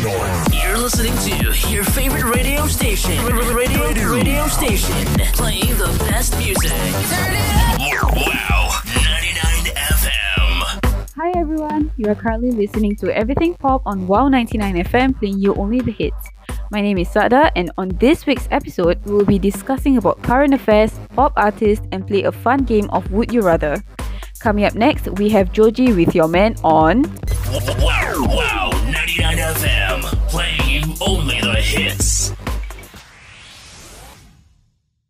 You're listening to your favorite radio station. Radio, radio, station. Playing the best music. Wow. 99 FM. Hi everyone. You are currently listening to Everything Pop on Wow 99 FM, playing you only the hits. My name is Sada, and on this week's episode, we will be discussing about current affairs, pop artists, and play a fun game of Would You Rather. Coming up next, we have Joji with your man on. Wow, wow, 99 hits.